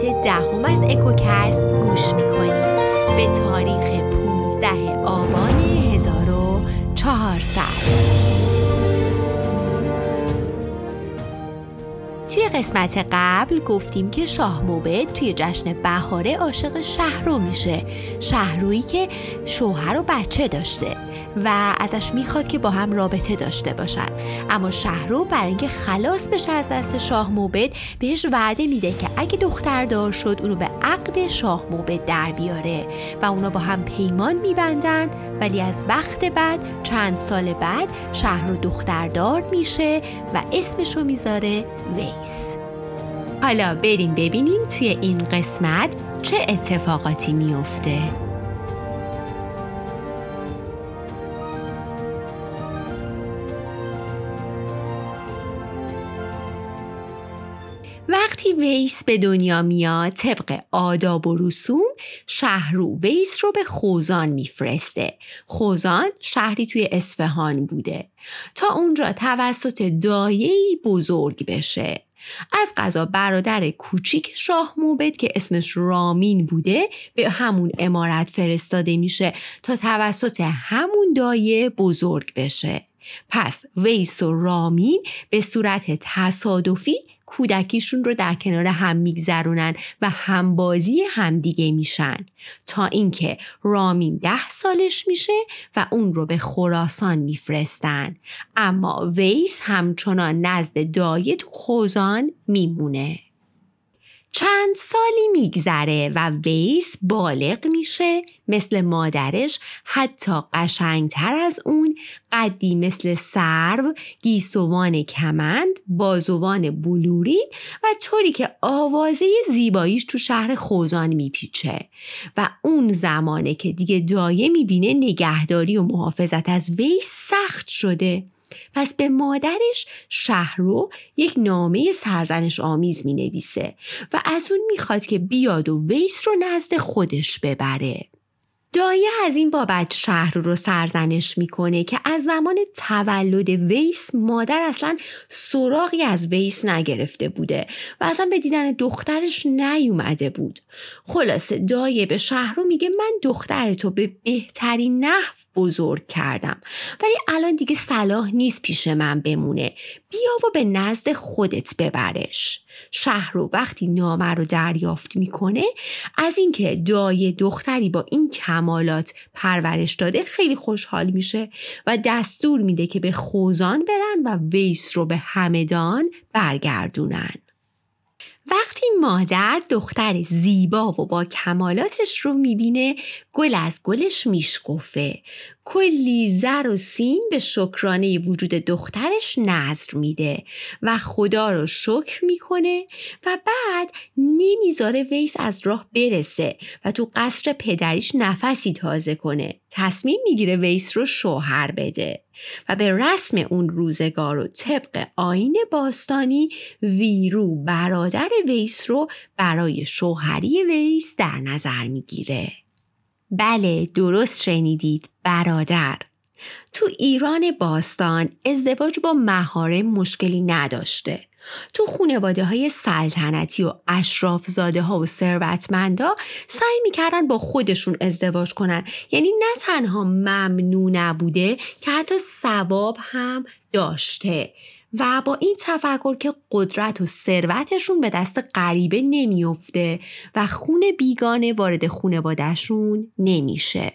قسمت دهم از اکوکست گوش می‌کنید. به تاریخ توی قسمت قبل گفتیم که شاه موبد توی جشن بهاره عاشق شهرو میشه. شهرویی که شوهر و بچه داشته و ازش می‌خواد که با هم رابطه داشته باشن. اما شهرو برای اینکه خلاص بشه از دست شاه موبد بهش وعده میده که اگه دختر دار شد اونو به عقد شاه موبد در بیاره و اونا با هم پیمان میبندن ولی از بخت بعد چند سال بعد شهرو دختردار میشه و اسمشو می‌ذاره ویس. حالا بریم ببینیم توی این قسمت چه اتفاقاتی میفته. ویس به دنیا میاد طبق آداب و رسوم شهرو ویس رو به خوزان میفرسته. خوزان شهری توی اصفهان بوده. تا اونجا توسط دایهی بزرگ بشه. از قضا برادر کوچیک شاه موبد که اسمش رامین بوده به همون امارت فرستاده میشه تا توسط همون دایه بزرگ بشه. پس ویس و رامین به صورت تصادفی کودکیشون رو در کنار هم میگذرونن و همبازی همدیگه میشن. تا اینکه رامین ده سالش میشه و اون رو به خراسان میفرستن. اما ویس همچنان نزد دایه تو خوزان میمونه. چند سالی میگذره و ویس بالغ میشه. مثل مادرش حتی قشنگتر از اون قدی مثل سرو، گیسوان کمند، بازوان بلورین و طوری که آوازه زیباییش تو شهر خوزان میپیچه. و اون زمانه که دیگه دایه می‌بینه نگهداری و محافظت از ویس سخت شده. پس به مادرش شهرو یک نامه سرزنش آمیز می نویسه و از اون می‌خواد که بیاد و ویس رو نزد خودش ببره. دایه از این بابت شهر رو سرزنش می‌کنه که از زمان تولد ویس مادر اصلا سراغی از ویس نگرفته بوده و اصلا به دیدن دخترش نیومده بود خلاصه دایه به شهر رو میگه من دخترتو به بهترین نحو بزرگ کردم. ولی الان دیگه صلاح نیست پیش من بمونه. بیا و به نزد خودت ببرش. شهر رو وقتی نامه رو دریافت می‌کنه از اینکه دای دختری با این کمالات پرورش داده خیلی خوشحال میشه و دستور میده که به خوزان برن و ویس رو به همدان برگردونن. وقتی مادر دختر زیبا و با کمالاتش رو می‌بینه گل از گلش میشکفه. کلی زر و سیم به شکرانه وجود دخترش نظر میده و خدا رو شکر می‌کنه و بعد نمی‌ذاره ویس از راه برسه و تو قصر پدریش نفسی تازه کنه. تصمیم می‌گیره ویس رو شوهر بده و به رسم اون روزگار و طبق آین باستانی ویرو برادر ویس رو برای شوهری ویس در نظر می‌گیره. بله درست شنیدید برادر. تو ایران باستان ازدواج با مهارم مشکلی نداشته. تو خونواده های سلطنتی و اشراف زاده ها و ثروتمندا سعی می‌کردن با خودشون ازدواج کنن یعنی نه تنها ممنوع نبوده که حتی ثواب هم داشته و با این تفکر که قدرت و ثروتشون به دست غریبه نمیافته و خون بیگانه وارد خونوادهشون نمیشه.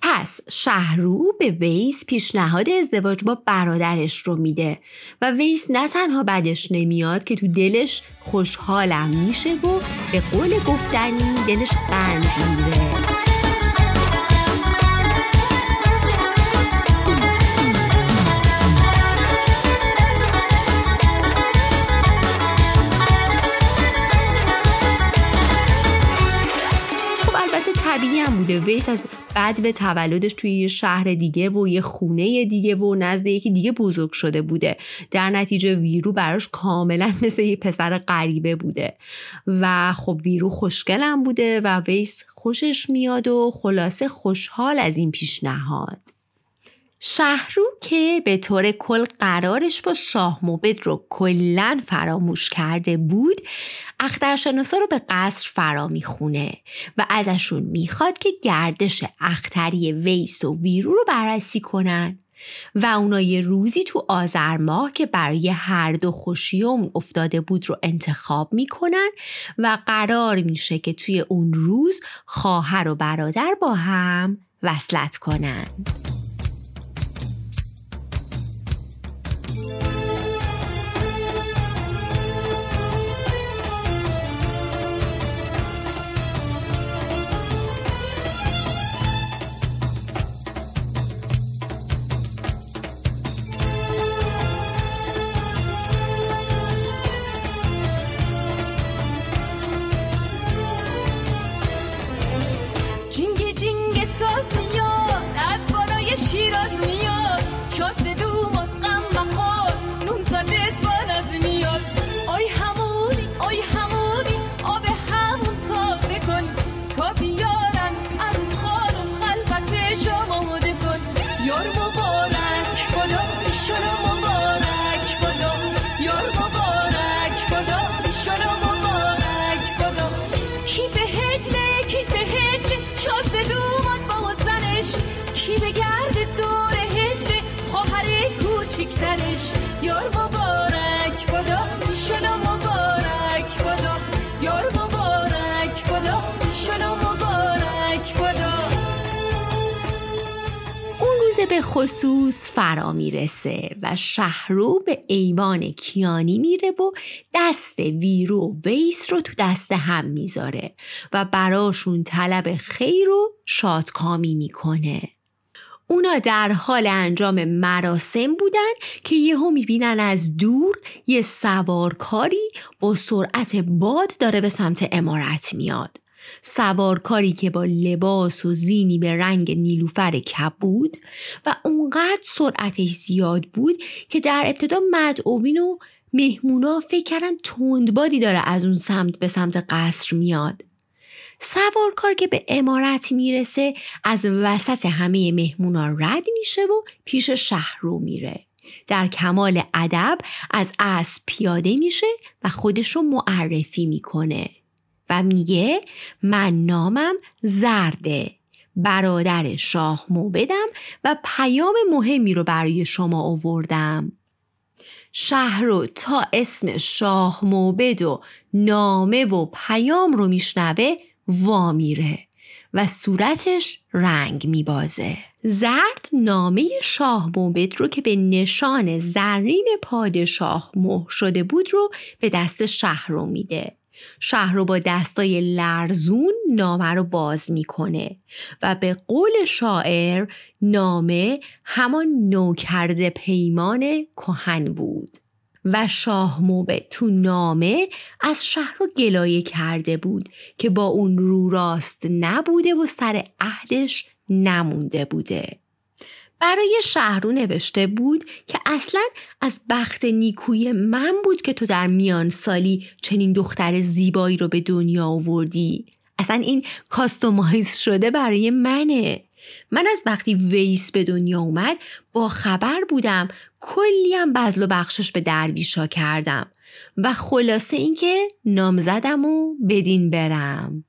پس شهرو به ویس پیشنهاد ازدواج با برادرش رو میده و ویس نه تنها بدش نمیاد که تو دلش خوشحالم میشه و به قول گفتنی دلش قنج میره ویس از بعد به تولدش توی یه شهر دیگه و یه خونه دیگه و نزد یکی دیگه بزرگ شده بوده. در نتیجه ویرو براش کاملا مثل یه پسر غریبه بوده. و خب ویرو خوشگلم بوده و ویس خوشش میاد و خلاصه خوشحال از این پیشنهاد. شهرو که به طور کل قرارش با شاه موبد رو کلا فراموش کرده بود اخترشناسا رو به قصر فرا می‌خونه و ازشون می‌خواد که گردش اختری ویس و ویرو رو بررسی کنن و اونا یه روزی تو آذر ماه که برای هر دو خوشیوم افتاده بود رو انتخاب می‌کنن و قرار میشه که توی اون روز خواهر و برادر با هم وصلت کنند. به خصوص فرا می‌رسه و شهرو به ایوان کیانی میره و دست ویرو و ویس رو تو دست هم می‌ذاره و براشون طلب خیر و شادکامی می‌کنه. اونا در حال انجام مراسم بودن که یهو می‌بینن از دور یه سوارکاری با سرعت باد داره به سمت امارت میاد. سوارکاری که با لباس و زینی به رنگ نیلوفر کبود و اونقدر سرعتش زیاد بود که در ابتدا مدعوین و مهمونا فکر کردن تندبادی داره از اون سمت به سمت قصر میاد. سوارکار که به امارت می‌رسه از وسط همه مهمونا رد میشه و پیش شهر رو میره. در کمال ادب از اسب پیاده میشه و خودش رو معرفی می‌کنه. و میگه من نامم زرده. برادر شاه موبدم و پیام مهمی رو برای شما آوردم. شهر رو تا اسم شاه موبد و نامه و پیام رو میشنوه وامیره و صورتش رنگ میبازه. زرد نامه شاه موبد رو که به نشان زرین پادشاه مه شده بود رو به دست شهر رو میده. شهر رو با دستای لرزون نامه رو باز می‌کنه و به قول شاعر نامه همان نوکرد پیمان کهن بود و شاه موبه تو نامه از شهر رو گلایه کرده بود که با اون رو راست نبوده و سر عهدش نمونده بوده. برای شهرو نوشته بود که اصلا از بخت نیکوی من بود که تو در میان سالی چنین دختر زیبایی رو به دنیا آوردی. اصلا این کاستومایز شده برای منه. من از وقتی ویس به دنیا اومد با خبر بودم کلیم بزل و بخشش به درویشا کردم و خلاصه اینکه نامزدم و بدین برم.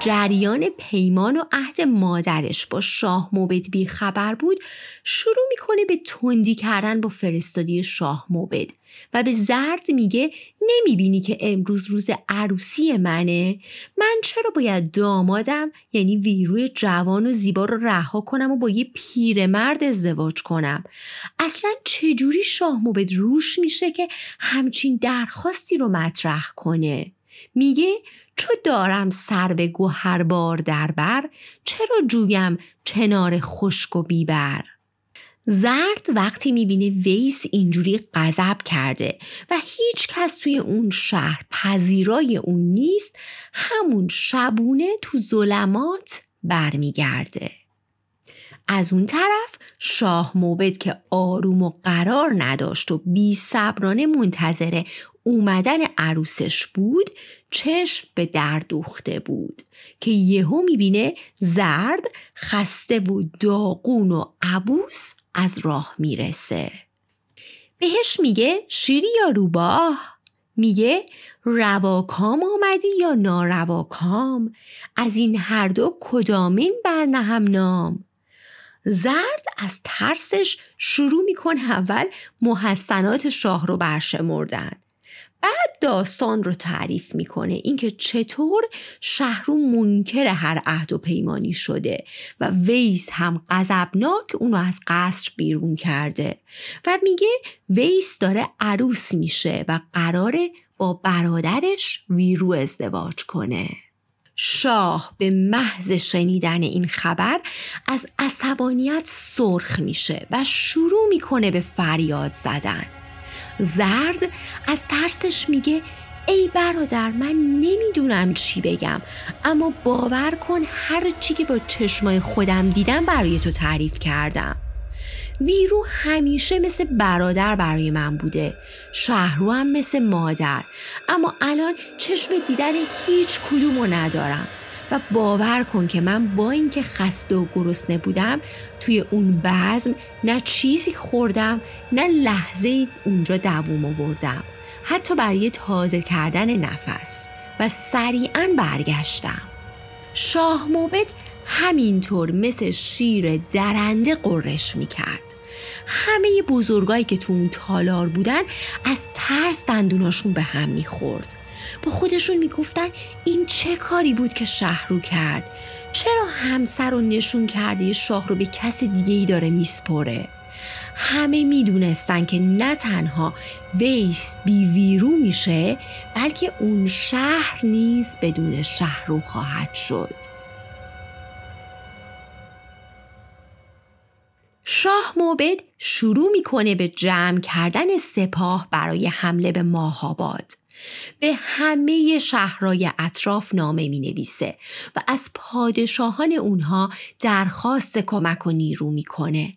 جریان پیمان و عهد مادرش با شاه موبد بی خبر بود شروع می‌کنه به تندی کردن با فرستادی شاه موبد و به زرد میگه نمی‌بینی که امروز روز عروسی منه؟ من چرا باید دامادم؟ یعنی ویروی جوان و زیبا رو رها کنم و با یه پیرمرد ازدواج کنم. اصلا چجوری شاه موبد روش میشه که همچین درخواستی رو مطرح کنه؟ میگه چو دارم سر به گوهربار در بر چرا جویم چنار خشک و بیبر؟ زرد وقتی می‌بینه ویس اینجوری غضب کرده و هیچ کس توی اون شهر پذیرای اون نیست همون شبونه تو ظلمات برمیگرده. از اون طرف شاه موبد که آروم و قرار نداشت و بی منتظر اومدن عروسش بود چشم به در دوخته بود که یهو می‌بینه زرد خسته و داغون و عبوس از راه می‌رسه. بهش میگه شیری یا روباه؟ میگه رواکام آمدی یا نارواکام؟ از این هر دو کدامین برنهم نام؟ زرد از ترسش شروع می‌کنه اول محسنات شاه رو برشمردن. بعد داستان رو تعریف می‌کنه. اینکه چطور شهرو منکر هر عهد و پیمانی شده و ویس هم غضبناک اونو از قصر بیرون کرده و میگه ویس داره عروس میشه و قراره با برادرش ویرو ازدواج کنه. شاه به محض شنیدن این خبر از عصبانیت سرخ میشه و شروع می‌کنه به فریاد زدن. زرد از ترسش میگه ای برادر من نمی‌دونم چی بگم. اما باور کن هر چی که با چشمای خودم دیدم برای تو تعریف کردم. ویرو همیشه مثل برادر برای من بوده. شهرو هم مثل مادر. اما الان چشم دیدن هیچ کدومو ندارم. و باور کن که من با اینکه خسته و گرسنه بودم توی اون بزم نه چیزی خوردم نه لحظه اونجا دووم آوردم. حتی برای تازه کردن نفس. و سریعا برگشتم. شاه موبد همینطور مثل شیر درنده قرش می‌کرد. همه بزرگایی که تو اون تالار بودن از ترس دندوناشون به هم می‌خورد. با خودشون می‌گفتن این چه کاری بود که شهرو کرد؟ چرا همسر رو نشون کرده شاه رو به کس دیگه ای داره میسپره؟ همه می‌دونستن که نه تنها ویس بی ویرو میشه بلکه اون شهر نیز بدون شهرو خواهد شد. شاه موبد شروع می‌کنه به جمع کردن سپاه برای حمله به ماهاباد. به همه شهرهای اطراف نامه می نویسه و از پادشاهان اونها درخواست کمک و نیرو می‌کنه.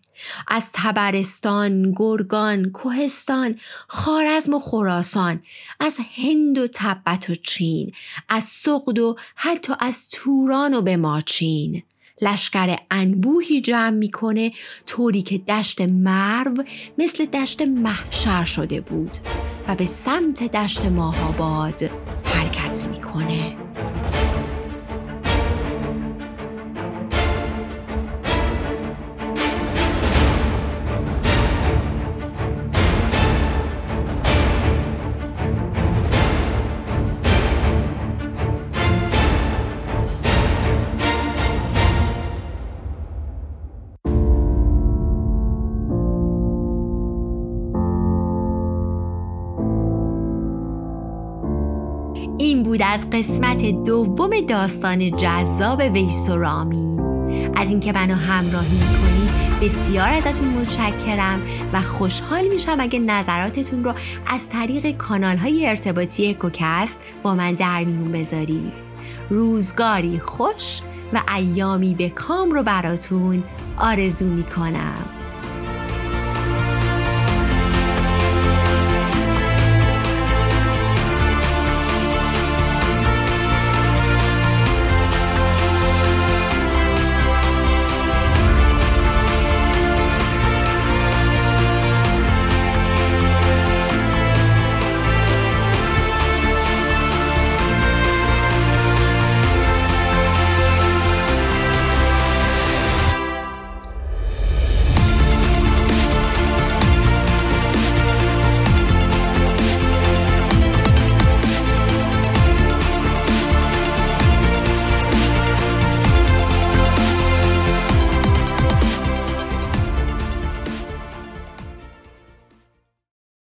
از تبرستان، گرگان، کوهستان، خارزم و خراسان، از هند و تبت و چین، از سقد و حتی از توران و به ماچین. لشکر انبوهی جمع می‌کنه طوری که دشت مرو مثل دشت محشر شده بود و به سمت دشت ماهاباد حرکت می‌کنه. بود از قسمت دوم داستان جذاب ویس و رامین از اینکه منو همراهی می‌کنید بسیار ازتون متشکرم و خوشحال میشم اگه نظراتتون رو از طریق کانال های ارتباطی کوکست با من در میون بذارید. روزگاری خوش و ایامی به کام رو براتون آرزو می‌کنم.